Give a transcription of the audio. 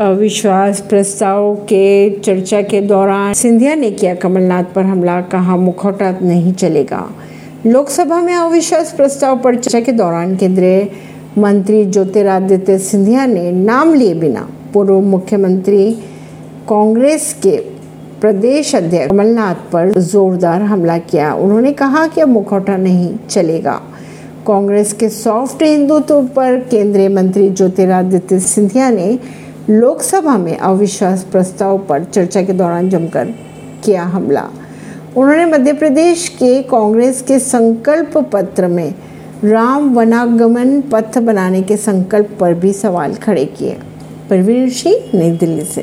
अविश्वास प्रस्ताव के चर्चा के दौरान सिंधिया ने किया कमलनाथ पर हमला, कहा मुखौटा नहीं चलेगा। लोकसभा में अविश्वास प्रस्ताव पर चर्चा के दौरान केंद्रीय मंत्री ज्योतिरादित्य सिंधिया ने नाम लिए बिना पूर्व मुख्यमंत्री कांग्रेस के प्रदेश अध्यक्ष कमलनाथ पर जोरदार हमला किया। उन्होंने कहा कि अब मुखौटा नहीं चलेगा। कांग्रेस के सॉफ्ट हिंदुत्व पर केंद्रीय मंत्री ज्योतिरादित्य सिंधिया ने लोकसभा में अविश्वास प्रस्ताव पर चर्चा के दौरान जमकर किया हमला। उन्होंने मध्य प्रदेश के कांग्रेस के संकल्प पत्र में राम वनागमन पथ बनाने के संकल्प पर भी सवाल खड़े किए। परवीर सिंह, नई दिल्ली से।